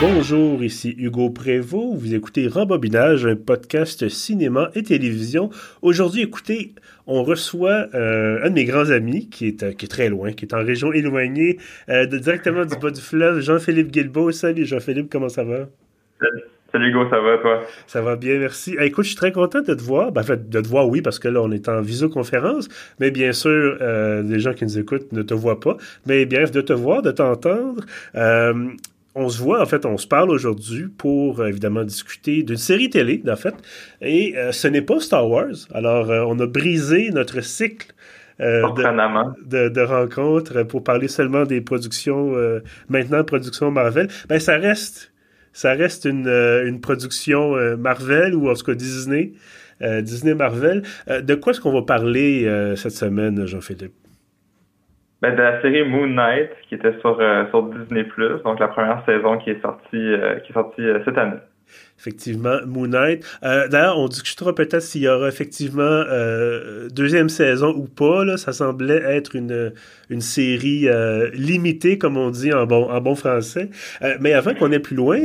Bonjour, ici Hugo Prévost. Vous écoutez Rembobinage, un podcast cinéma et télévision. Aujourd'hui, écoutez, on reçoit euh, un de mes grands amis qui est, euh, qui est très loin, qui est en région éloignée, euh, de, directement du bas du fleuve, Jean-Philippe Guilbeault. Salut Jean-Philippe, comment ça va? Salut Hugo, ça va toi? Ça va bien, merci. écoute, je suis très content de te voir. Ben, en fait, de te voir, oui, parce que là, on est en visioconférence, mais bien sûr, les gens qui nous écoutent ne te voient pas. Mais bien, de te voir, de t'entendre on se voit, en fait, on se parle aujourd'hui pour euh, évidemment discuter d'une série télé, en fait. Et euh, ce n'est pas Star Wars. Alors, euh, on a brisé notre cycle de, de, rencontres pour parler seulement des productions, maintenant production Marvel. Ben, ça reste, ça reste une, une production Marvel ou en tout cas Disney. Disney Marvel. de quoi est-ce qu'on va parler cette semaine, Jean-Philippe? Ben, de la série Moon Knight qui était sur, euh, sur Disney donc la première saison qui est sortie euh, qui est sortie euh, cette année. Effectivement, Moon Knight. D'ailleurs, on discutera peut-être s'il y aura effectivement deuxième saison ou pas. Là. Ça semblait être une, une série limitée, comme on dit en bon, en bon français. mais avant qu'on aille plus loin,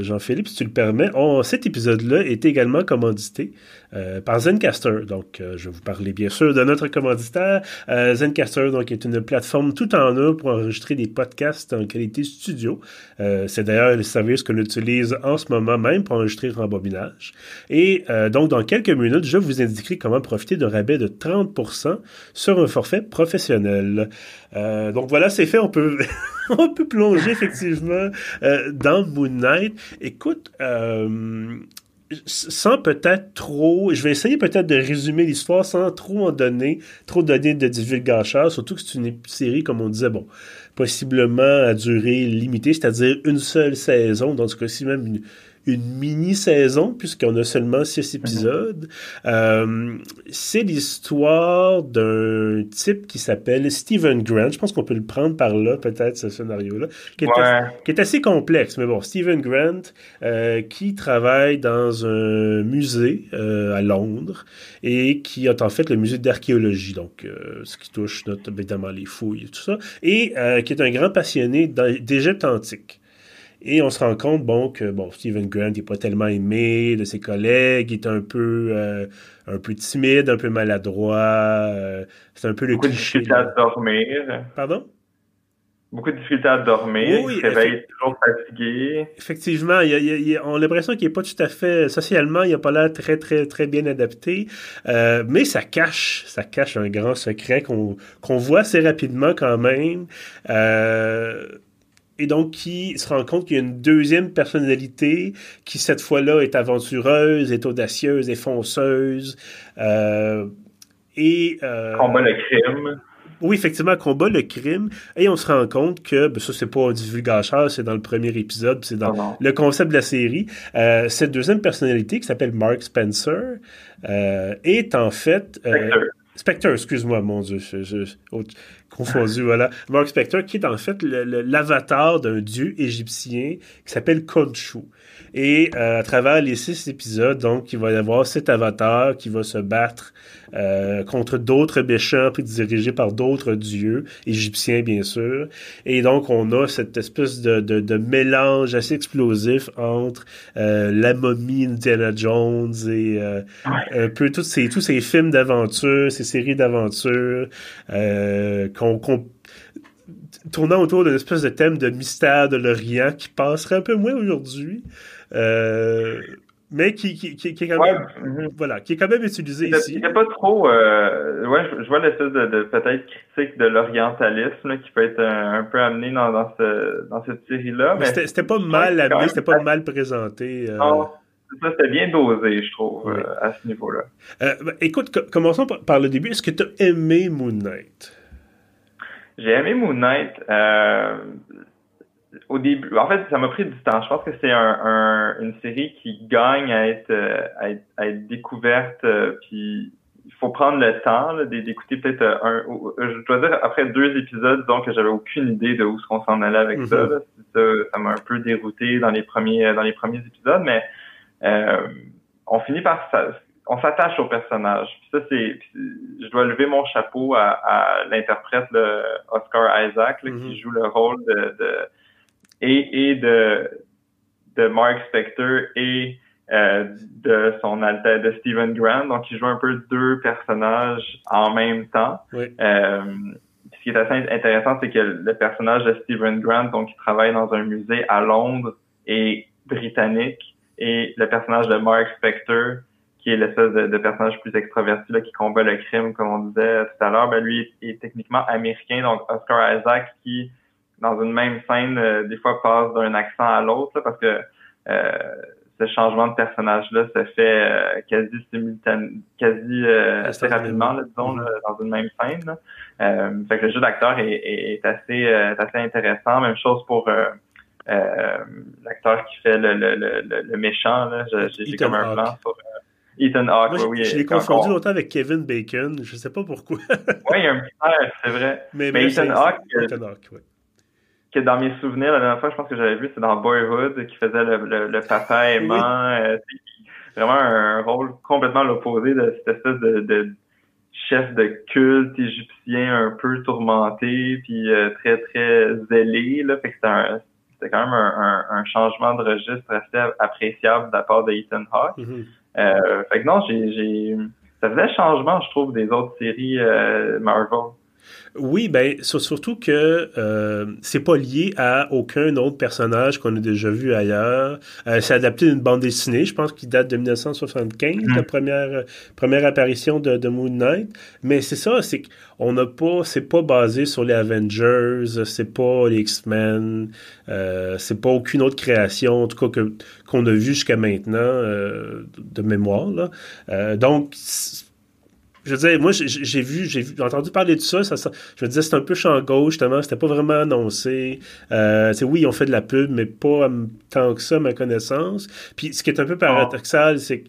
Jean-Philippe, si tu le permets, on, cet épisode-là est également commandité euh, par Zencaster. Donc, euh, je vais vous parler bien sûr de notre commanditaire. Euh, Zencaster, donc, est une plateforme tout en un pour enregistrer des podcasts en qualité studio. c'est d'ailleurs le service qu'on utilise en ce moment pour enregistrer rembobinage. Et donc, dans quelques minutes, je vous indiquerai comment profiter d'un rabais de 30% sur un forfait professionnel. donc voilà, c'est fait. On peut, on peut plonger effectivement dans Moon Knight. Écoute, sans peut-être trop, je vais essayer peut-être de résumer l'histoire sans trop en donner, trop donner de divulgation, surtout que c'est une série, comme on disait, bon, possiblement à durée limitée, c'est-à-dire une seule saison, dans ce cas-ci même une, une mini-saison, puisqu'on a seulement six mhm. épisodes. Euh, c'est l'histoire d'un type qui s'appelle Stephen Grant. Je pense qu'on peut le prendre par là, peut-être, ce scénario-là, qui, est assez complexe. Mais bon, Stephen Grant, euh, qui travaille dans un musée euh, à Londres et qui a en fait le musée d'archéologie, donc ce qui touche notamment les fouilles et tout ça, et qui est un grand passionné d'Égypte antique. Et on se rend compte, bon, que bon, Stephen Grant n'est pas tellement aimé de ses collègues, il est un peu, euh, un peu timide, un peu maladroit. Euh, c'est un peu le Beaucoup de difficultés à dormir. Pardon? Beaucoup de difficultés à dormir, oui, il se réveille toujours fatigué. Effectivement, il y a, on a l'impression qu'il n'est pas tout à fait, socialement, il n'a pas l'air très, très, très bien adapté, euh, mais ça cache, ça cache un grand secret qu'on qu'on voit assez rapidement quand même. Euh, et donc qui se rend compte qu'il y a une deuxième personnalité qui cette fois-là est aventureuse, est audacieuse, est fonceuse. Euh, et euh, combat le crime. Oui, effectivement, combat le crime. Et on se rend compte que, ben, ça, c'est pas un divulgateur, c'est dans le premier épisode, c'est dans le concept de la série. Euh, cette deuxième personnalité, qui s'appelle Mark Spencer, est en fait... Spectre, excuse-moi, mon Dieu, je, je, confondu, voilà. Mark Spector, qui est en fait l'avatar d'un dieu égyptien qui s'appelle Khonshu. Et euh, à travers les six épisodes, donc, il va y avoir cet avatar qui va se battre euh, contre d'autres méchants puis dirigés par d'autres dieux, égyptiens bien sûr. Et donc, on a cette espèce de, de, de mélange assez explosif entre euh, la momie Indiana Jones et euh, un peu tous ces, tous ces films d'aventure, ces séries d'aventure qu'on tournant autour d'une espèce de thème de mystère de l'Orient qui passerait un peu moins aujourd'hui. Euh, mais qui, qui, qui, est quand même, mhm. voilà, qui est quand même utilisé ici. Il n'y a pas trop, euh, ouais, je, vois l'espèce de, de peut-être critique de l'orientalisme qui peut être un, peu amené dans, dans, ce, dans cette série-là. Mais, c'était pas mal amené, c'était pas mal présenté. Euh... Non, ça, c'était bien dosé, je trouve, euh, à ce niveau-là. Euh, ben, écoute, commençons par, par, le début. Est-ce que tu as aimé Moon Knight? J'ai aimé Moon Knight. Euh, au début, en fait, ça m'a pris du temps. Je pense que c'est un, une série qui gagne à être, euh, à être, découverte, euh, puis il faut prendre le temps d'écouter peut-être un. Je dois dire après deux épisodes, donc que j'avais aucune idée de où ce qu'on s'en allait avec ça. Mhm. Ça m'a un peu dérouté dans les premiers dans les premiers épisodes, mais euh, on finit par on s'attache au personnage. Puis ça, c'est, je dois lever mon chapeau à, à l'interprète Oscar Isaac qui mhm. joue le rôle de, de et, et de de Mark Spector et euh, de son alter de Stephen Grant. Donc, il joue un peu deux personnages en même temps. Euh, ce qui est assez intéressant, c'est que le personnage de Stephen Grant, donc, il travaille dans un musée à Londres et britannique, et le personnage de Mark Spector, qui est l'espèce de, personnage plus extraverti là, qui combat le crime, comme on disait tout à l'heure, ben lui est, techniquement américain, donc Oscar Isaac qui, dans une même scène, euh, des fois passe d'un accent à l'autre, parce que euh, ce changement de personnage-là se fait euh, quasi simultanément, quasi assez rapidement, disons, mm-hmm. dans une même scène. fait que le jeu d'acteur est, est, assez, assez intéressant. Même chose pour l'acteur qui fait le, le, le, le méchant. J'ai comme un plan sur Ethan Hawke, oui. Je l'ai confondu longtemps avec Kevin Bacon, je sais pas pourquoi. oui, il y a un petit c'est vrai. Mais, mais Ethan Hawke, Ethan Hawke oui. que dans mes souvenirs, la dernière fois, je pense que j'avais vu, c'est dans Boyhood, qui faisait le, le, papa aimant. Euh, vraiment un rôle complètement l'opposé de cette espèce de, de, chef de culte égyptien un peu tourmenté, puis euh, très, très zélé. Là. Fait que c'était quand même un, un, changement de registre assez appréciable de la part de Ethan Hawke. Mm-hmm. Euh, fait que non, j'ai, ça faisait changement, je trouve, des autres séries euh, Marvel. Oui, ben surtout que euh, c'est pas lié à aucun autre personnage qu'on a déjà vu ailleurs. Euh, c'est adapté d'une bande dessinée, je pense, qui date de 1975, mm. la première première apparition de, de Moon Knight. Mais c'est ça, c'est qu'on n'a pas, c'est pas basé sur les Avengers, c'est pas les X-Men, euh, c'est pas aucune autre création, en tout cas que qu'on a vu jusqu'à maintenant de mémoire. Là. Donc je veux dire, moi, j'ai vu, j'ai entendu parler de ça. ça, je me disais, c'est un peu champ gauche, justement. C'était pas vraiment annoncé. Euh, oui, on fait de la pub, mais pas tant que ça, à ma connaissance. Puis, ce qui est un peu paradoxal, c'est que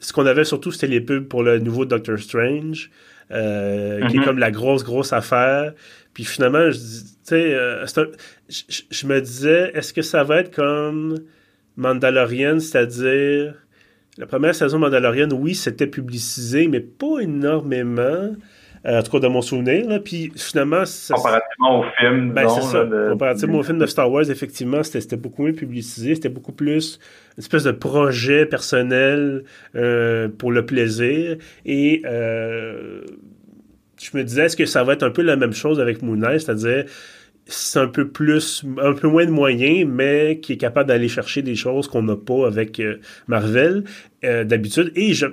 ce qu'on avait surtout, c'était les pubs pour le nouveau Doctor Strange, euh, qui est mm-hmm. comme la grosse, grosse affaire. Puis finalement, je, euh, je me disais, est-ce que ça va être comme Mandalorian, c'est-à-dire la première saison Mandalorian, oui, c'était publicisé, mais pas énormément. Euh, en tout cas, de mon souvenir. Là. Puis finalement. comparativement au film. Ben, c'est ça. Comparativement au film de Star Wars, effectivement, c'était beaucoup moins publicisé. C'était beaucoup plus une espèce de projet personnel euh, pour le plaisir. Et. Euh, je me disais, est-ce que ça va être un peu la même chose avec Moon c'est-à-dire c'est un peu plus, un peu moins de moyens, mais qui est capable d'aller chercher des choses qu'on n'a pas avec euh, Marvel euh, d'habitude. Et je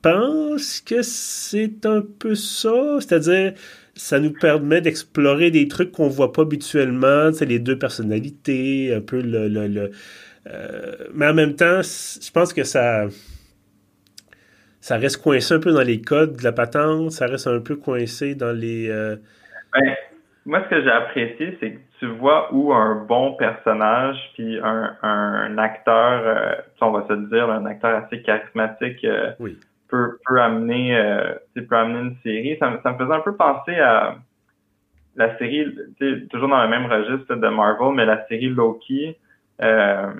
pense que c'est un peu ça, c'est-à-dire ça nous permet d'explorer des trucs qu'on voit pas habituellement, c'est les deux personnalités, un peu le, le, euh, mais en même temps, je pense que ça ça reste coincé un peu dans les codes de la patente, ça reste un peu coincé dans les ben, moi, ce que j'ai apprécié, c'est que tu vois où un bon personnage puis un, un acteur, euh, on va se dire, un acteur assez charismatique euh, peut, peut amener euh, peut amener une série. Ça, ça, me faisait un peu penser à la série, toujours dans le même registre de Marvel, mais la série Loki. Euh,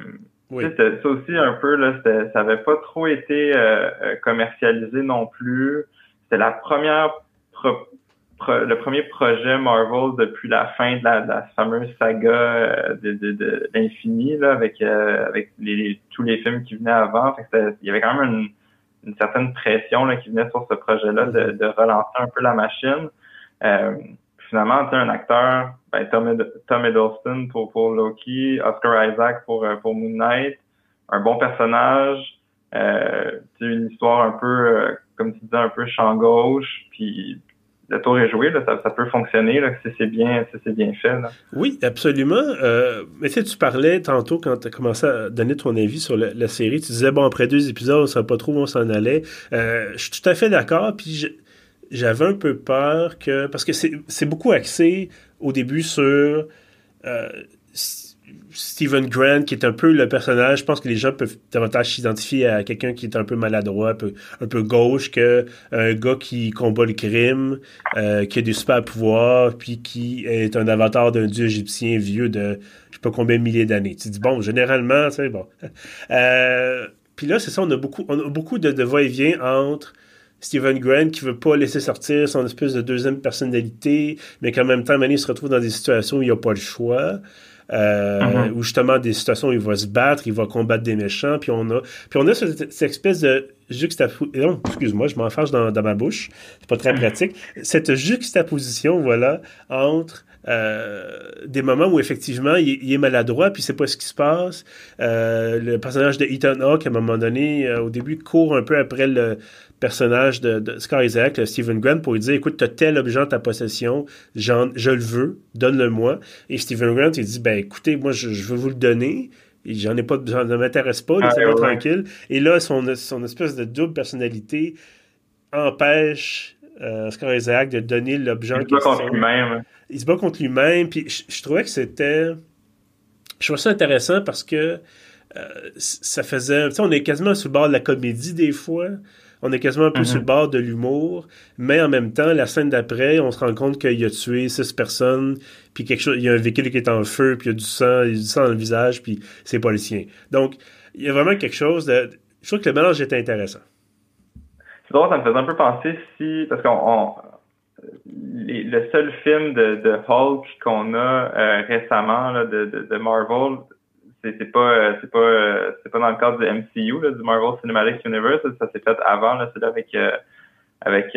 oui. Ça aussi un peu, là, ça avait pas trop été commercialisé non plus. C'était la première le premier projet Marvel depuis la fin de la, fameuse saga euh, de, de, l'infini là avec euh, avec les, tous les films qui venaient avant. il y avait quand même une, certaine pression là, qui venait sur ce projet-là de, de, relancer un peu la machine. Euh, finalement, tu un acteur, ben, Tom, Tom Hiddleston pour, pour Loki, Oscar Isaac pour, pour Moon Knight, un bon personnage, euh, une histoire un peu, comme tu disais, un peu champ gauche, puis le tour est joué, ça, peut fonctionner si c'est bien, bien fait. Oui, absolument. Euh, mais tu tu parlais tantôt quand tu as commencé à donner ton avis sur la, série, tu disais bon après deux épisodes, on ne savait pas trop où on s'en allait. Euh, je suis tout à fait d'accord. Puis j'avais un peu peur que parce que c'est beaucoup axé au début sur euh, Stephen Grant, qui est un peu le personnage, je pense que les gens peuvent davantage s'identifier à quelqu'un qui est un peu maladroit, un peu, gauche, que un gars qui combat le crime, euh, qui a des super pouvoirs, puis qui est un avatar d'un dieu égyptien vieux de je sais pas combien de milliers d'années. Tu dis bon, généralement, c'est bon. Euh, puis là, c'est ça, on a beaucoup, on a beaucoup de, de va-et-vient entre Stephen Grant qui veut pas laisser sortir son espèce de deuxième personnalité, mais qu'en même temps, Manny se retrouve dans des situations où il a pas le choix. Mm-hmm. où justement des situations où il va se battre, il va combattre des méchants, puis on a, puis on a cette, espèce de juxtaposition, excuse-moi, je m'enfarge dans, dans ma bouche, c'est pas très pratique, cette juxtaposition, voilà, entre euh, des moments où effectivement il, est maladroit puis c'est pas ce qui se passe. Euh, le personnage de Ethan Hawke à un moment donné, euh, au début, court un peu après le personnage de, de Scar Isaac, Stephen Grant, pour lui dire écoute, t'as tel objet en ta possession, je le veux, donne-le-moi. Et Stephen Grant, il dit ben écoutez, moi je, veux vous le donner. J'en ai pas, ça ne m'intéresse pas, laissez-moi tranquille. Et là, son, son espèce de double personnalité empêche euh, Scar Isaac de donner l'objet Il se bat contre lui-même. Il se bat contre lui-même. Puis je, trouvais que c'était. Je trouvais ça intéressant parce que euh, ça faisait. Tu sais, on est quasiment sur le bord de la comédie des fois. On est quasiment un peu sur le bord de l'humour, mais en même temps, la scène d'après, on se rend compte qu'il a tué six personnes, puis quelque chose, il y a un véhicule qui est en feu, puis il y a du sang, il y a du sang dans le visage, puis c'est pas le sien. Donc, il y a vraiment quelque chose de. Je trouve que le mélange était intéressant. C'est drôle, ça me faisait un peu penser si, parce qu'on, le seul film de, de Hulk qu'on a euh, récemment là, de, de, de, Marvel, c'est pas euh, c'est pas euh, c'est pas dans le cadre du MCU là, du Marvel Cinematic Universe, ça s'est fait avant là, c'est avec avec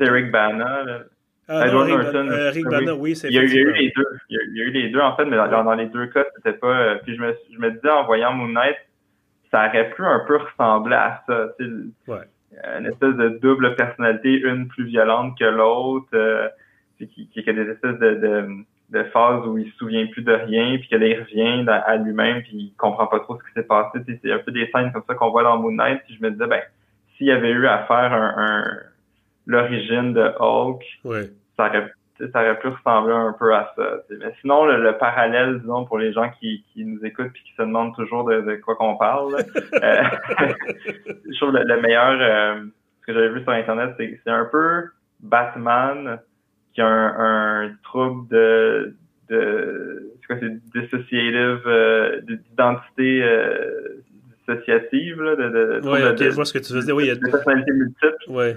Eric Bana. Là. Ah, Edward Norton. Eric Bana, oui, c'est il, y a eu les deux. Il y a, eu les deux en fait, mais dans, dans les deux cas, c'était pas. puis je me je me disais en voyant Moon Knight ça aurait pu un peu ressembler à ça. Ouais. Une espèce de double personnalité, une plus violente que l'autre, euh, qui, qui, a des espèces de, de, de, phases où il se souvient plus de rien, puis qu'il revient à lui-même, puis il comprend pas trop ce qui s'est passé. C'est un peu des scènes comme ça qu'on voit dans Moon Knight, puis je me disais, ben, s'il y avait eu à faire un, un l'origine de Hulk, ça aurait ça aurait pu ressembler un peu à ça. Mais sinon, le, parallèle, disons, pour les gens qui, qui nous écoutent et qui se demandent toujours de, quoi qu'on parle, euh, je trouve le, le meilleur, euh, ce que j'avais vu sur Internet, c'est c'est un peu Batman qui a un, trouble de, de c'est quoi, c'est dissociative, euh, d'identité euh, dissociative, là, de, de, ouais, je vois ce que tu veux dire. Oui, il y a des personnalités multiples. Ouais.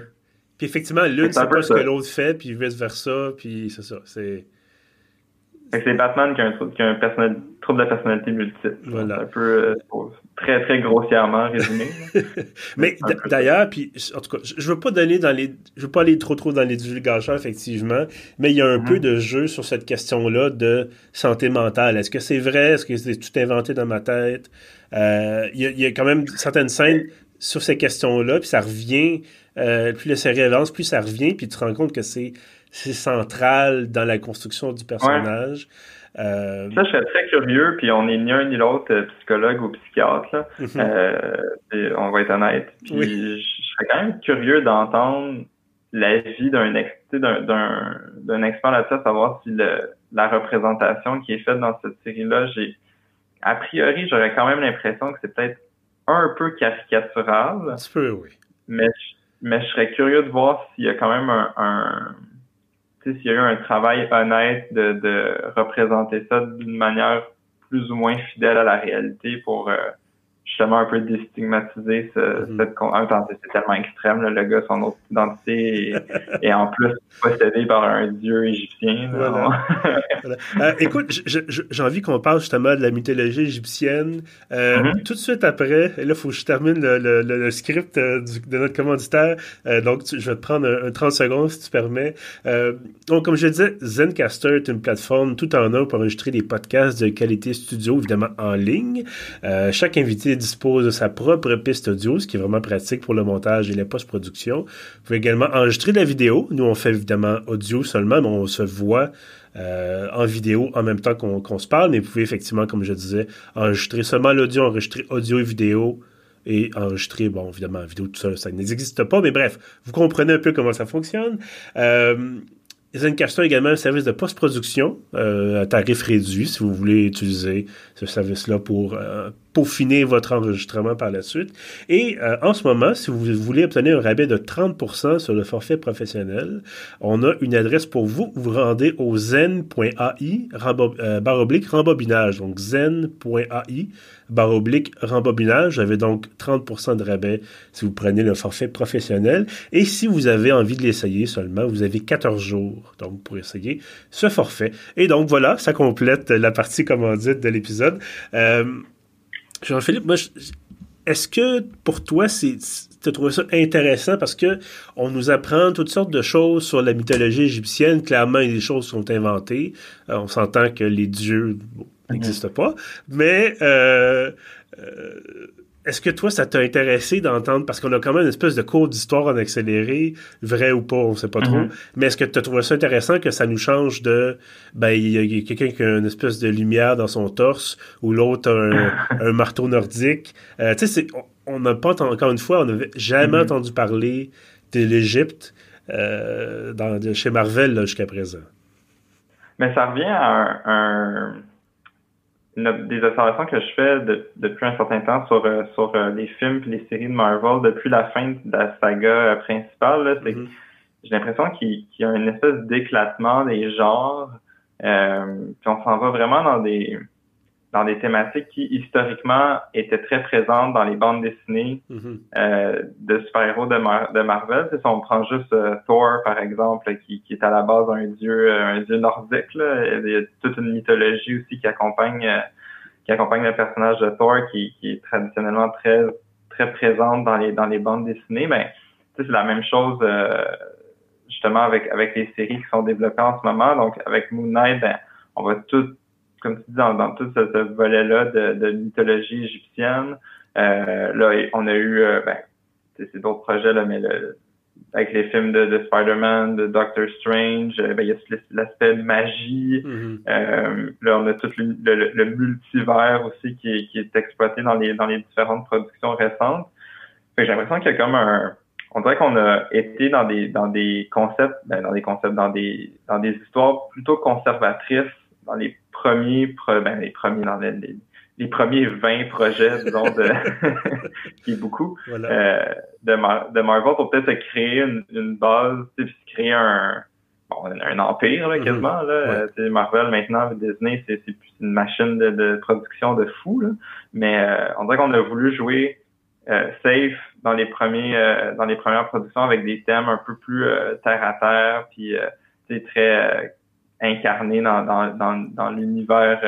Puis effectivement, l'une, c'est pas ce que l'autre fait, puis vice-versa, puis c'est ça. C'est. C'est Batman qui a un, qui a un trouble de personnalité multiple. Voilà. Un peu euh, très, très grossièrement résumé. Mais d'ailleurs, puis en tout cas, je veux pas donner dans les. Je veux pas aller trop trop dans les divulgations, effectivement, mais il y a un peu mm-hmm. de jeu sur cette question-là de santé mentale. Est-ce que c'est vrai? Est-ce que c'est tout inventé dans ma tête? Euh, il y, y, a quand même certaines scènes sur ces questions-là, puis ça revient euh, plus la série avance, plus ça revient, puis tu te rends compte que c'est central dans la construction du personnage. Euh, ça, je serais très curieux, puis on n'est ni un ni l'autre euh, psychologue ou psychiatre, mhm. on va être honnête. Puis je serais quand même curieux d'entendre l'avis d'un d'un expert là-dessus, savoir si la représentation qui est faite dans cette série-là, j'ai a priori, j'aurais quand même l'impression que c'est peut-être un peu caricatural. Un peu, oui. Mais mais je serais curieux de voir s'il y a quand même un, un s'il y a eu un travail honnête de, de représenter ça d'une manière plus ou moins fidèle à la réalité pour euh, justement un peu déstigmatiser ce, mm-hmm. cette c'est tellement extrême là, le gars son autre identité et, en plus possédé par un dieu égyptien euh, écoute j'ai envie qu'on parle justement de la mythologie égyptienne. Euh, mm-hmm. tout de suite après et là il faut que je termine le, le, script euh, de notre commanditaire. Donc je vais te prendre un, 30 secondes si tu permets. Donc comme je disais Zencaster est une plateforme tout en un pour enregistrer des podcasts de qualité studio évidemment en ligne. Chaque invité dispose de sa propre piste audio, ce qui est vraiment pratique pour le montage et la post-production. Vous pouvez également enregistrer la vidéo. Nous, on fait évidemment audio seulement, mais on se voit euh, en vidéo en même temps qu'on se parle. Mais vous pouvez effectivement, comme je disais, enregistrer seulement l'audio, enregistrer audio et vidéo et enregistrer, bon, évidemment, vidéo, tout ça, ça n'existe pas, mais bref, vous comprenez un peu comment ça fonctionne. Euh, Zencaster a également un service de post-production euh, à tarif réduit si vous voulez utiliser ce service-là pour peaufiner votre enregistrement par la suite. Et euh, en ce moment, si vous voulez obtenir un rabais de 30% sur le forfait professionnel, on a une adresse pour vous. Vous rendez au zen.ai euh, baroblique rembobinage. Donc zen.ai baroblique rembobinage. Vous avez donc 30% de rabais si vous prenez le forfait professionnel. Et si vous avez envie de l'essayer seulement, vous avez 14 jours pour essayer ce forfait. Et donc voilà, ça complète la partie commandite de l'épisode. Euh, Jean-Philippe, est-ce que pour toi, c'est tu as trouvé ça intéressant parce que on nous apprend toutes sortes de choses sur la mythologie égyptienne? Clairement, il y des choses sont inventées. Euh, on s'entend que les dieux. N'existent pas. Mais euh, euh, est-ce que toi, ça t'a intéressé d'entendre, parce qu'on a quand même une espèce de cours d'histoire en accéléré, vrai ou pas, on sait pas trop, mm-hmm. mais est-ce que tu as trouvé ça intéressant que ça nous change de, ben, il y a, quelqu'un qui a une espèce de lumière dans son torse, ou l'autre a un, marteau nordique? Euh, tu sais, on n'a pas, encore une fois, on n'avait jamais mm-hmm. entendu parler de l'Égypte euh, chez Marvel jusqu'à présent. Mais ça revient à un des observations que je fais depuis un certain temps sur, euh, sur euh, les films et les séries de Marvel depuis la fin de la saga euh, principale, c'est mm-hmm. j'ai l'impression qu'il y a une espèce d'éclatement des genres. puis on s'en va vraiment dans des dans des thématiques qui historiquement étaient très présentes dans les bandes dessinées mm-hmm. de super-héros de, de Marvel. Si on prend juste Thor, par exemple, qui, qui est à la base un dieu un dieu nordique, là. il y a toute une mythologie aussi qui accompagne qui accompagne le personnage de Thor, qui, qui est traditionnellement très très présente dans les dans les bandes dessinées. Mais c'est la même chose justement avec avec les séries qui sont développées en ce moment. Donc avec Moon Knight, ben, on va tout comme tu dis, dans, dans tout ce, volet-là de, de, mythologie égyptienne. Euh, là, on a eu, euh, ben, c'est d'autres projets, là, mais le, avec les films de, de Spider-Man, de Doctor Strange, euh, ben, il y a l'aspect magie. Mm-hmm. là, on a tout le, le, multivers aussi qui est, qui est exploité dans les, dans les différentes productions récentes. J'ai l'impression qu'il y a comme un... On dirait qu'on a été dans des dans des concepts, ben, dans des concepts, dans des dans des histoires plutôt conservatrices dans les premiers, ben, les premiers dans les, les premiers 20 projets, disons, de, qui est beaucoup, euh, de, de Marvel pour peut-être se créer une, une base, puis créer un, bon, un empire, là, mm-hmm. quasiment. Là. Euh, Marvel, maintenant, Disney, c'est plus une machine de, de, production de fou. Là. Mais euh, on dirait qu'on a voulu jouer euh, safe dans les premiers euh, dans les premières productions avec des thèmes un peu plus terre à terre, puis c'est très incarné dans, dans, dans, dans l'univers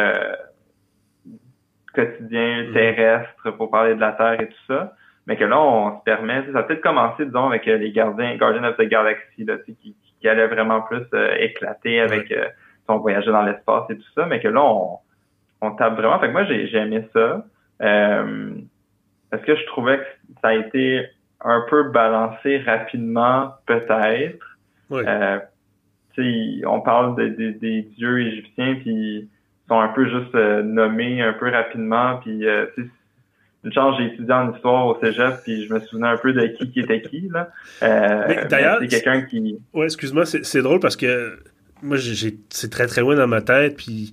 quotidien mm. terrestre pour parler de la Terre et tout ça. Mais que là, on se permet, ça a peut-être commencé, disons, avec euh, les gardiens, Guardians of the Galaxy, là, qui, qui allait vraiment plus euh, éclater avec euh, son voyage dans l'espace et tout ça, mais que là, on, on tape vraiment. Fait que moi, j'ai aimé ça. Euh, parce que je trouvais que ça a été un peu balancé rapidement, peut-être. Euh, on parle des dieux égyptiens, puis sont un peu juste euh, nommés un peu rapidement. Puis, euh, une chance, j'ai étudié en histoire au cégep, puis je me souvenais un peu de qui qui était qui. Là. Euh, D'ailleurs, c'est quelqu'un qui. Ouais, excuse-moi, c'est drôle parce que moi, j'ai c'est très très loin dans ma tête, puis.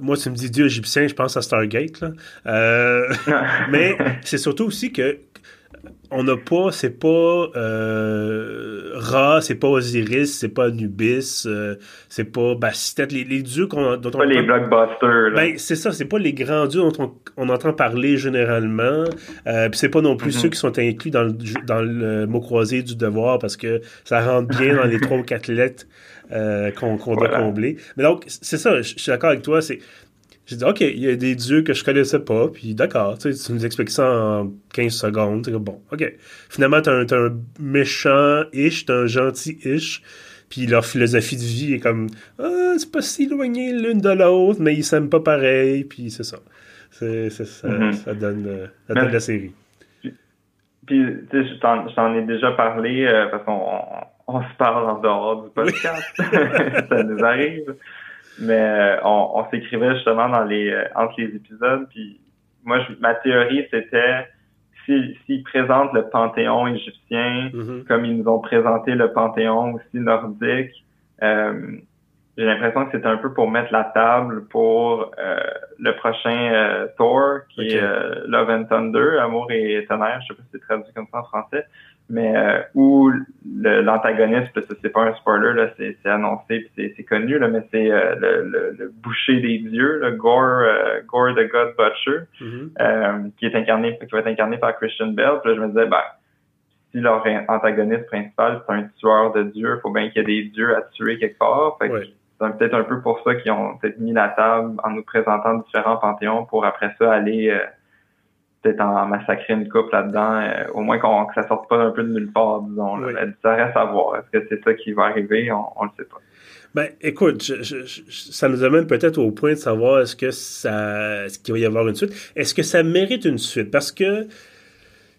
moi, tu me dis Dieu égyptien, je pense à Stargate. Là. mais c'est surtout aussi que on n'a pas, c'est pas euh, Ra, c'est pas Osiris, c'est pas Anubis, euh, c'est pas Bastet, les, les dieux qu'on dont on pas les blockbusters. Ben, c'est ça, c'est pas les grands dieux dont on, entend parler généralement. Euh, puis c'est pas non plus mm-hmm. ceux qui sont inclus dans le, dans le mot croisé du devoir parce que ça rentre bien dans les trois ou quatre lettres qu'on doit combler. Mais donc, c'est ça, je suis d'accord avec toi, c'est j'ai dit, OK, il y a des dieux que je connaissais pas, puis d'accord, tu, sais, tu nous expliques ça en 15 secondes. Bon, OK. Finalement, t'as un, un méchant-ish, t'as un gentil-ish, puis leur philosophie de vie est comme, ah, c'est pas si éloigné l'une de l'autre, mais ils s'aiment pas pareil, puis c'est ça. C'est, ça, mm-hmm. ça, donne, euh, ça donne la série. Puis, tu sais, je t'en ai déjà parlé, euh, parce qu'on on, se parle en dehors du podcast. ça nous arrive. Mais euh, on, on s'écrivait justement dans les euh, entre les épisodes. Puis moi, ma théorie, c'était s'ils présentent le panthéon égyptien mm-hmm. comme ils nous ont présenté le panthéon aussi nordique, euh, j'ai l'impression que c'était un peu pour mettre la table pour euh, le prochain euh, Thor, qui est euh, Love and Thunder, Amour et Tonnerre, je sais pas si c'est traduit comme ça en français, mais où l'antagoniste, parce que c'est pas un spoiler, là, c'est, annoncé puis c'est, connu, là, mais c'est le, le, boucher des dieux, le Gore, Gore the God Butcher, mm-hmm. qui est incarné, qui va être incarné par Christian Bell. Puis là, je me disais, ben, si leur antagoniste principal c'est un tueur de dieux, il faut bien qu'il y ait des dieux à tuer quelque part. Fait c'est peut-être un peu pour ça qu'ils ont peut-être mis la table en nous présentant différents panthéons pour après ça aller euh, peut-être en massacrer une coupe là-dedans, euh, au moins qu'on, que ça sorte pas un peu de nulle part, disons. Ça reste à voir. Est-ce que c'est ça qui va arriver? On, ne le sait pas. Ben, écoute, ça nous amène peut-être au point de savoir est-ce que ça, est-ce qu'il va y avoir une suite? Est-ce que ça mérite une suite? Parce que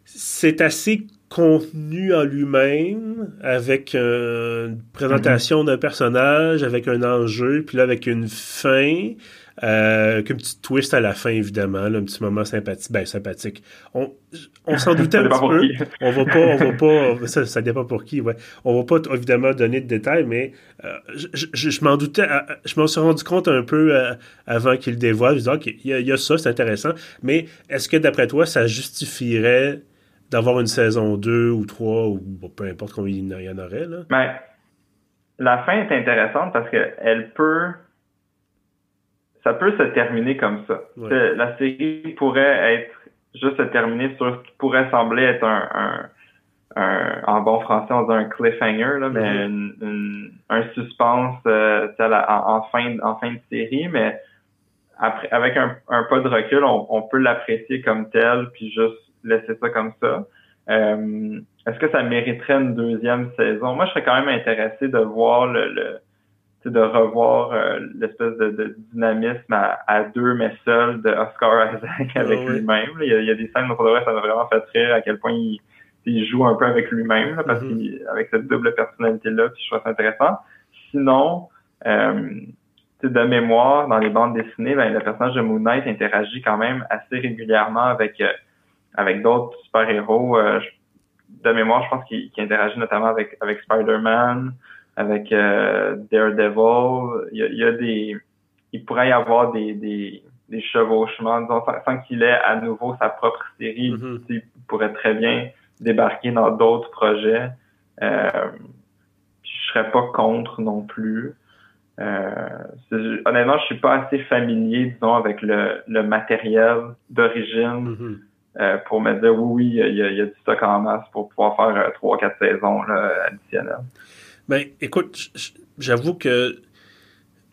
c'est assez contenu en lui-même, avec une présentation d'un personnage, avec un enjeu, puis là avec une fin, euh, avec un petit twist à la fin évidemment, un petit moment sympathique, ben sympathique. On, on s'en doutait un petit peu. On va pas, on va pas, ça, ça dépend pour qui, ouais. On va pas évidemment donner de détails, mais euh, je, je, m'en doutais, euh, je m'en suis rendu compte un peu euh, avant qu'il dévoile. Je disais, ok, il y, a, il y a ça, c'est intéressant, mais est-ce que d'après toi, ça justifierait d'avoir une saison 2 ou 3 ou peu importe combien il y en aurait. Là? Ben, la fin est intéressante parce qu'elle peut. Ça peut se terminer comme ça. La série pourrait être juste se terminer sur ce qui pourrait sembler être un, un, en bon français, on dit un cliffhanger, là, mais mm-hmm. un suspense euh, en, fin, en fin de série, mais après, avec un, un pas de recul, on, on peut l'apprécier comme tel, puis juste laisser ça comme ça. Euh, est-ce que ça mériterait une deuxième saison? Moi, je serais quand même intéressé de voir le, le de revoir euh, l'espèce de, dynamisme à, deux mais seul de Oscar Isaac ah avec lui-même. Il, y a des scènes où ça m'a vraiment fait rire à quel point il, joue un peu avec lui-même parce mm-hmm. qu'avec cette double personnalité-là, je trouve ça intéressant. Sinon, euh, de mémoire, dans les bandes dessinées, ben, le personnage de Moon Knight interagit quand même assez régulièrement avec euh, avec d'autres super-héros. Euh, de mémoire, je pense qu'il interagit notamment avec, avec Spider-Man, avec euh, Daredevil. Il y, a, des. Il pourrait y avoir des, des, des chevauchements, disons, sans, qu'il ait à nouveau sa propre série. Mm-hmm. Il pourrait très bien débarquer dans d'autres projets. Euh, je serais pas contre non plus. Euh, honnêtement, je suis pas assez familier, disons, avec le, le matériel d'origine mm-hmm. Euh, pour me dire oui, oui, il y, a, il y, a, du stock en masse pour pouvoir faire euh, trois, quatre saisons additionnelles. Ben, écoute, j'avoue que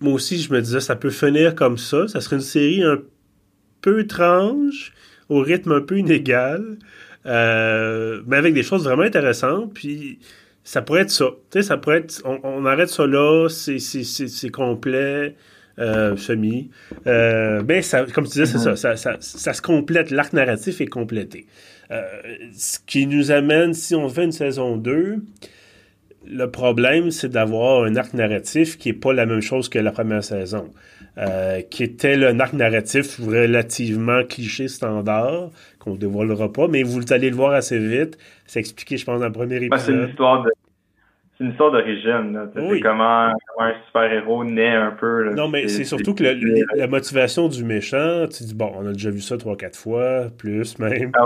moi aussi, je me disais, ça peut finir comme ça. Ça serait une série un peu étrange, au rythme un peu inégal, euh, mais avec des choses vraiment intéressantes. Puis ça pourrait être ça. Tu sais, ça pourrait être. On, on arrête ça là, c'est complet. Euh, semi. Euh, ben, ça, comme tu disais, c'est ça, ça, ça, ça, se complète. L'arc narratif est complété. Euh, ce qui nous amène, si on fait une saison 2, le problème, c'est d'avoir un arc narratif qui n'est pas la même chose que la première saison. qui était un arc narratif relativement cliché standard, qu'on ne dévoilera pas, mais vous allez le voir assez vite. C'est expliqué, je pense, dans le premier épisode. c'est de c'est une histoire d'origine. C'est comment, un super-héros naît un peu. non, mais c'est surtout que la motivation du méchant, tu dis, bon, on a déjà vu ça trois, quatre fois, plus même. Ah,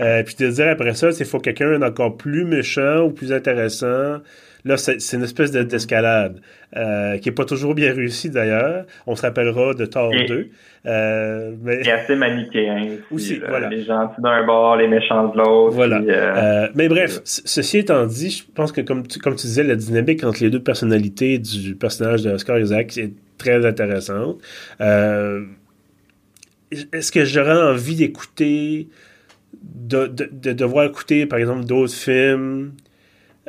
euh, puis te dire après ça, il faut quelqu'un d'encore plus méchant ou plus intéressant. Là, c'est une espèce d'escalade euh, qui n'est pas toujours bien réussie d'ailleurs. On se rappellera de Thor 2. Euh, mais... C'est assez manichéen aussi. Les gentils d'un bord, les méchants de l'autre. Voilà. Euh, mais bref, ceci étant dit, je pense que comme tu, comme tu disais, la dynamique entre les deux personnalités du personnage de Oscar Isaac est très intéressante. Est-ce que j'aurais envie d'écouter, de, de, de, devoir écouter, par exemple, d'autres films?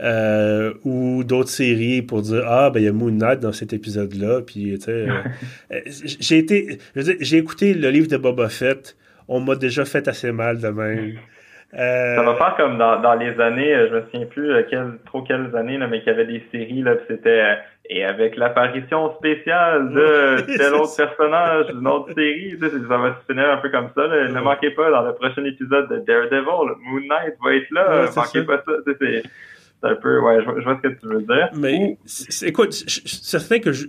Euh, ou d'autres séries pour dire ah ben il y a Moon Knight dans cet épisode là puis tu sais euh, euh, j'ai été j'ai écouté le livre de Boba Fett. On m'a déjà fait assez mal de même. Ça va faire comme dans, dans les années je me souviens plus trop quelles années là, mais qu'il y avait des séries là c'était et avec l'apparition spéciale de tel autre personnage d'une autre série ça va se finir un peu comme ça ne manquez pas dans le prochain épisode de Daredevil Moon Knight va être là ne manquez pas ça c'est un peu, ouais, je, vois ce que tu veux dire. Mais écoute, c'est certain que je,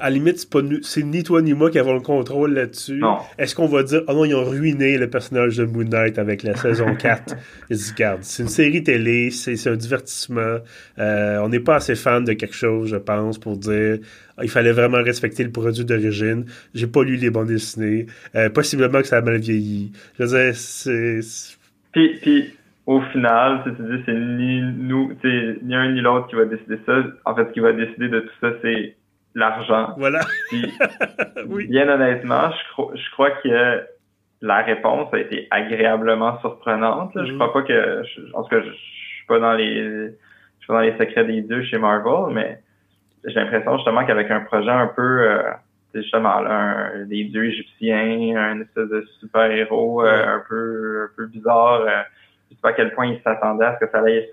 à la limite, c'est, ni toi ni moi qui avons le contrôle là-dessus. Est-ce qu'on va dire, oh non, ils ont ruiné le personnage de Moon Knight avec la saison 4? c'est une série télé, c'est, un divertissement. Euh, on n'est pas assez fan de quelque chose, je pense, pour dire, ah, il fallait vraiment respecter le produit d'origine. J'ai pas lu les bandes dessinées. Euh, possiblement que ça a mal vieilli. Je veux dire, c'est... Puis, puis, au final, tu dis, c'est ni nous, ni un ni l'autre qui va décider ça. En fait, ce qui va décider de tout ça, c'est l'argent. Voilà. Bien honnêtement, je, crois que la réponse a été agréablement surprenante. Je crois pas que, je, en tout cas, je, suis pas dans les, je suis pas dans les secrets des dieux chez Marvel, mais j'ai l'impression justement qu'avec un projet un peu, euh, justement là, des dieux égyptiens, un espèce de super héros euh, un peu, un peu bizarre. Euh, je à quel point ils s'attendaient à ce que ça allait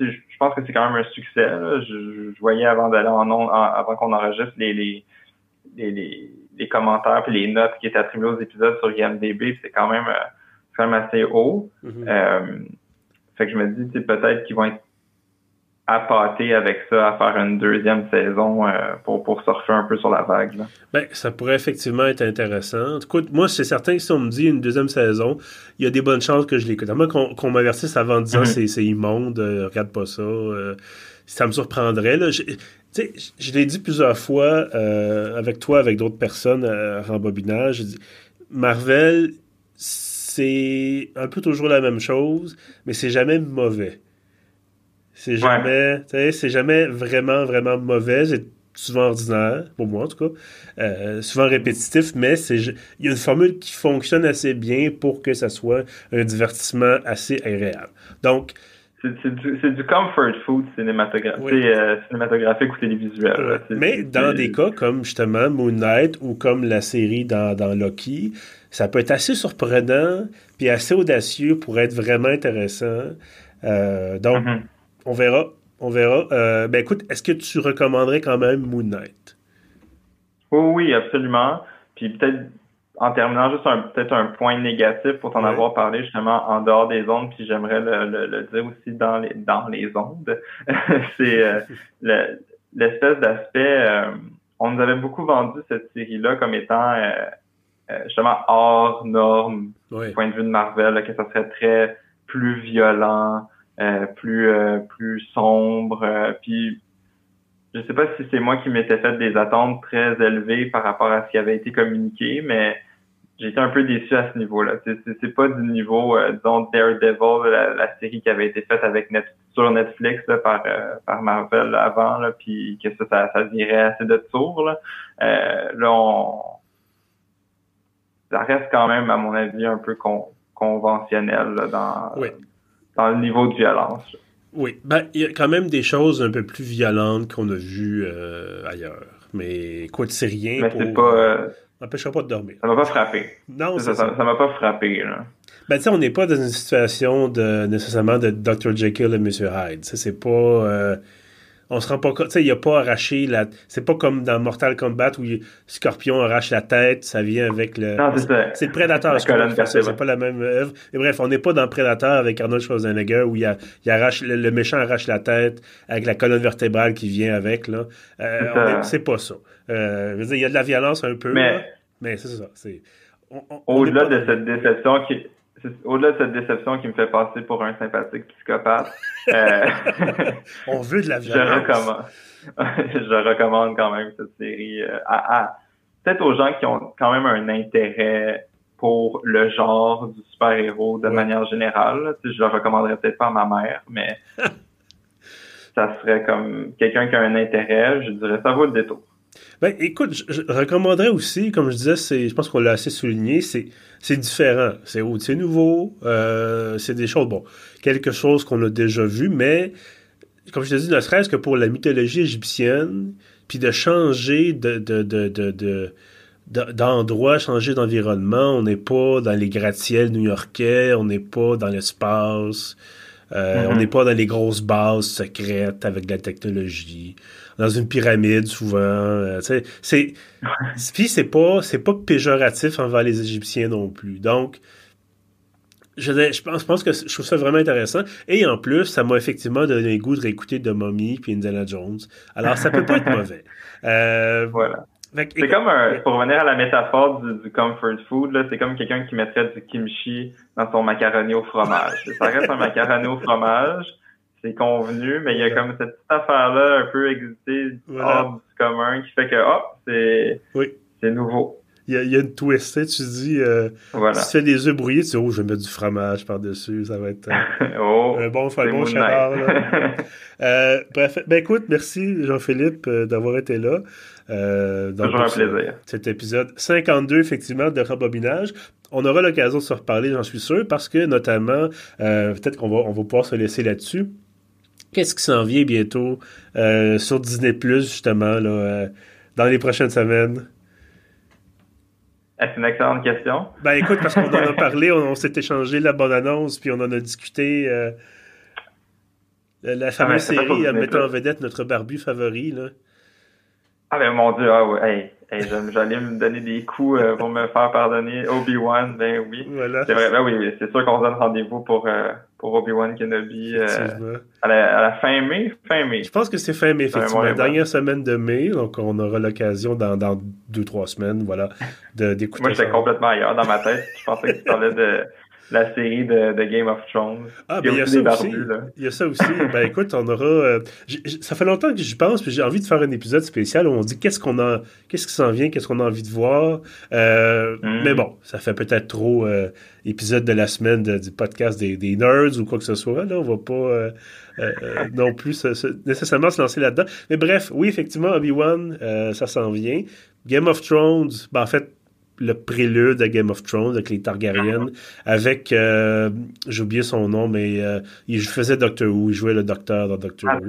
je pense que c'est quand même un succès. Je, voyais avant d'aller en, avant qu'on enregistre les, les, les, les, commentaires et les notes qui étaient attribuées aux épisodes sur IMDB, c'est quand même euh, quand même assez haut. Mm-hmm. euh, fait que je me dis peut-être qu'ils vont être appâté avec ça à faire une deuxième saison euh, pour, pour surfer un peu sur la vague. Ben, ça pourrait effectivement être intéressant. Écoute, moi, c'est certain que si on me dit une deuxième saison, il y a des bonnes chances que je l'écoute. À moins qu'on m'avertisse avant en disant mhm. c'est immonde, euh, regarde pas ça. Euh, ça me surprendrait. Là. Je, je l'ai dit plusieurs fois avec toi, avec d'autres personnes en bobinage. Marvel, c'est un peu toujours la même chose, mais c'est jamais mauvais. C'est jamais, c'est jamais vraiment, vraiment mauvais. C'est souvent ordinaire, pour moi en tout cas. Euh, souvent répétitif, mais c'est il y a une formule qui fonctionne assez bien pour que ça soit un divertissement assez agréable. Donc, c'est du, comfort food cinématographique, euh, cinématographique ou télévisuel. Mais dans des cas comme justement Moon Knight ou comme la série dans, dans Loki, ça peut être assez surprenant puis assez audacieux pour être vraiment intéressant. Euh, donc, mm-hmm on verra. On verra. Euh, ben écoute, est-ce que tu recommanderais quand même Moon Knight? oui, absolument. Puis peut-être en terminant, juste peut-être un point négatif pour t'en avoir parlé justement en dehors des ondes, puis j'aimerais le, dire aussi dans les dans les ondes. C'est euh, l'espèce d'aspect. Euh, on nous avait beaucoup vendu cette série-là comme étant justement hors norme du point de vue de Marvel, que ça serait très plus violent, plus euh, plus sombre. Euh, puis je sais pas si c'est moi qui m'étais fait des attentes très élevées par rapport à ce qui avait été communiqué, mais j'étais un peu déçu à ce niveau-là. C'est pas du niveau, disons, Daredevil, la, série qui avait été faite avec Net sur Netflix par, par Marvel avant, là, puis que ça, ça, virait assez de tour. Là, là on... ça reste quand même, à mon avis, un peu conventionnel là, dans, dans le niveau de violence. Oui, ben, il y a quand même des choses un peu plus violentes qu'on a vues euh, ailleurs. Mais quoi, c'est rien. Mais c'est pas. Euh, n'empêchera pas de dormir. Ça m'a pas frappé. Non, ça. Ça m'a pas frappé, là. Ben, tu sais, on n'est pas dans une situation de, nécessairement de Dr. Jekyll et Mr. Hyde. C'est pas. Euh, on se rend pas compte. Tu sais, il a pas arraché la. C'est pas comme dans Mortal Kombat où Scorpion arrache la tête, ça vient avec le. c'est le Prédateur. C'est pas la même œuvre. Et bref, on n'est pas dans Prédateur avec Arnold Schwarzenegger où il, a, il arrache, le, méchant arrache la tête avec la colonne vertébrale qui vient avec. là. Euh, c'est pas ça. Euh, il y a de la violence un peu. Mais, mais c'est ça. Au-delà de cette déception qui au-delà de cette déception qui me fait passer pour un sympathique psychopathe. Euh, On veut de la violence. Je recommande, je recommande quand même cette série euh, à, peut-être aux gens qui ont quand même un intérêt pour le genre du super-héros de manière générale. je le recommanderais peut-être pas à ma mère, mais ça serait comme quelqu'un qui a un intérêt, je dirais ça vaut le détour. Ben, écoute, je, recommanderais aussi, comme je disais, c'est, je pense qu'on l'a assez souligné, c'est, c'est différent. C'est, c'est nouveau, euh, c'est des choses, bon, quelque chose qu'on a déjà vu, mais, comme je te dis, ne serait-ce que pour la mythologie égyptienne, puis de changer de, de, de, de, d'endroit, changer d'environnement. On n'est pas dans les gratte-ciels new-yorkais, on n'est pas dans l'espace, euh, on mm-hmm. n'est pas dans les grosses bases secrètes avec de la technologie dans une pyramide souvent. Euh, c'est puis c'est pas c'est pas péjoratif envers les Égyptiens non plus. Donc je, je, pense, je pense que je trouve ça vraiment intéressant. Et en plus, ça m'a effectivement donné le goût de réécouter de Mummy puis Indiana Jones. Alors, ça peut pas être mauvais. Euh, voilà. C'est comme un, pour revenir à la métaphore du, comfort food, c'est comme quelqu'un qui mettrait du kimchi dans son macaroni au fromage. ça reste un macaroni au fromage, c'est convenu, mais il y a comme cette petite affaire-là un peu existée hors du commun qui fait que, hop, c'est, c'est nouveau. Il y, a, une twist, tu dis, euh, si tu fais des œufs brouillés, tu dis, oh, je vais mettre du fromage par-dessus, ça va être euh, oh, un bon, un bon euh, bref, ben écoute, merci Jean-Philippe euh, d'avoir été là. Euh, Toujours un plaisir. Cet épisode 52, effectivement, de Rembobinage. On aura l'occasion de se reparler, j'en suis sûr, parce que notamment, peut-être qu'on va, on va pouvoir se laisser là-dessus. Qu'est-ce qui s'en vient bientôt sur Disney Plus, justement, là, dans les prochaines semaines? C'est une excellente question. Ben écoute, parce qu'on en a parlé, on, s'est échangé la bonne annonce, puis on en a discuté. Euh, la ah, fameuse série en mettant en vedette notre barbu favori. Là. Ah ben mon dieu, ah ouais, j'allais me donner des coups euh, pour me faire pardonner. Obi-Wan, ben oui. C'est vrai, ben oui, c'est sûr qu'on se donne rendez-vous pour, euh, pour Obi-Wan Kenobi euh, à, la, à, la, fin mai. Fin mai. Je pense que c'est fin mai, effectivement. La dernière semaine de mai, donc on aura l'occasion dans, dans deux, trois semaines, voilà, d'écouter. Moi, j'étais complètement ailleurs dans ma tête. Je pensais que tu parlais de la série de, de, Game of Thrones. Ah, ben il y a, ça aussi. Il y a ça aussi. ben écoute, on aura. Euh, ça fait longtemps que j'y pense, puis j'ai envie de faire un épisode spécial où on dit qu'est-ce qu'on a, qu'est-ce qui s'en vient, qu'est-ce qu'on a envie de voir. Euh, mm. Mais bon, ça fait peut-être trop euh, épisode de la semaine du podcast des, des, nerds ou quoi que ce soit. Là, on va pas. Non plus nécessairement se lancer là-dedans. Mais bref, oui, effectivement, Obi-Wan, ça s'en vient. Game of Thrones, ben en fait, le prélude à Game of Thrones avec les Targaryen, avec, euh, j'ai oublié son nom, mais euh, il faisait Doctor Who, il jouait le docteur dans Doctor Who.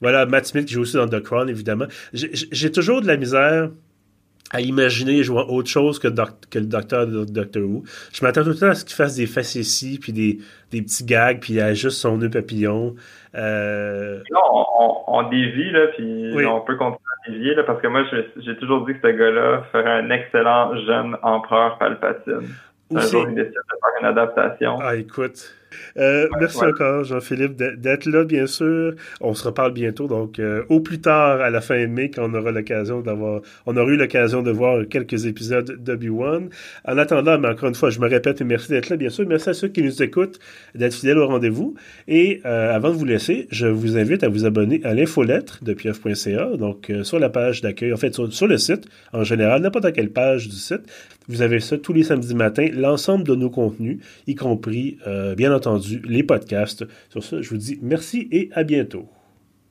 Voilà, Matt Smith qui joue aussi dans The Crown, évidemment. J'ai toujours de la misère à imaginer jouant autre chose que, que le docteur de Doctor Who. Je m'attends tout le temps à ce qu'il fasse des facéties, puis des, des petits gags, puis il a juste son nœud papillon. Euh... on, on, on, dévie, là, puis on peut continuer à dévier, là, parce que moi, j'ai toujours dit que ce gars-là ferait un excellent jeune empereur Palpatine. Un jour, il décide de faire une adaptation. Ah, écoute. Euh, merci encore, Jean-Philippe, d'être là, bien sûr. On se reparle bientôt, donc euh, au plus tard, à la fin de mai, quand on aura l'occasion d'avoir, on aura eu l'occasion de voir quelques épisodes d'Obi-Wan. En attendant, mais encore une fois, je me répète et merci d'être là, bien sûr. Merci à ceux qui nous écoutent, d'être fidèles au rendez-vous. Et euh, avant de vous laisser, je vous invite à vous abonner à l'infolettre de pieuf.ca, donc sur la page d'accueil, en fait, sur, sur, le site, en général, n'importe quelle page du site. Vous avez ça tous les samedis matins, l'ensemble de nos contenus, y compris, bien entendu, les podcasts. Sur ça, je vous dis merci et à bientôt.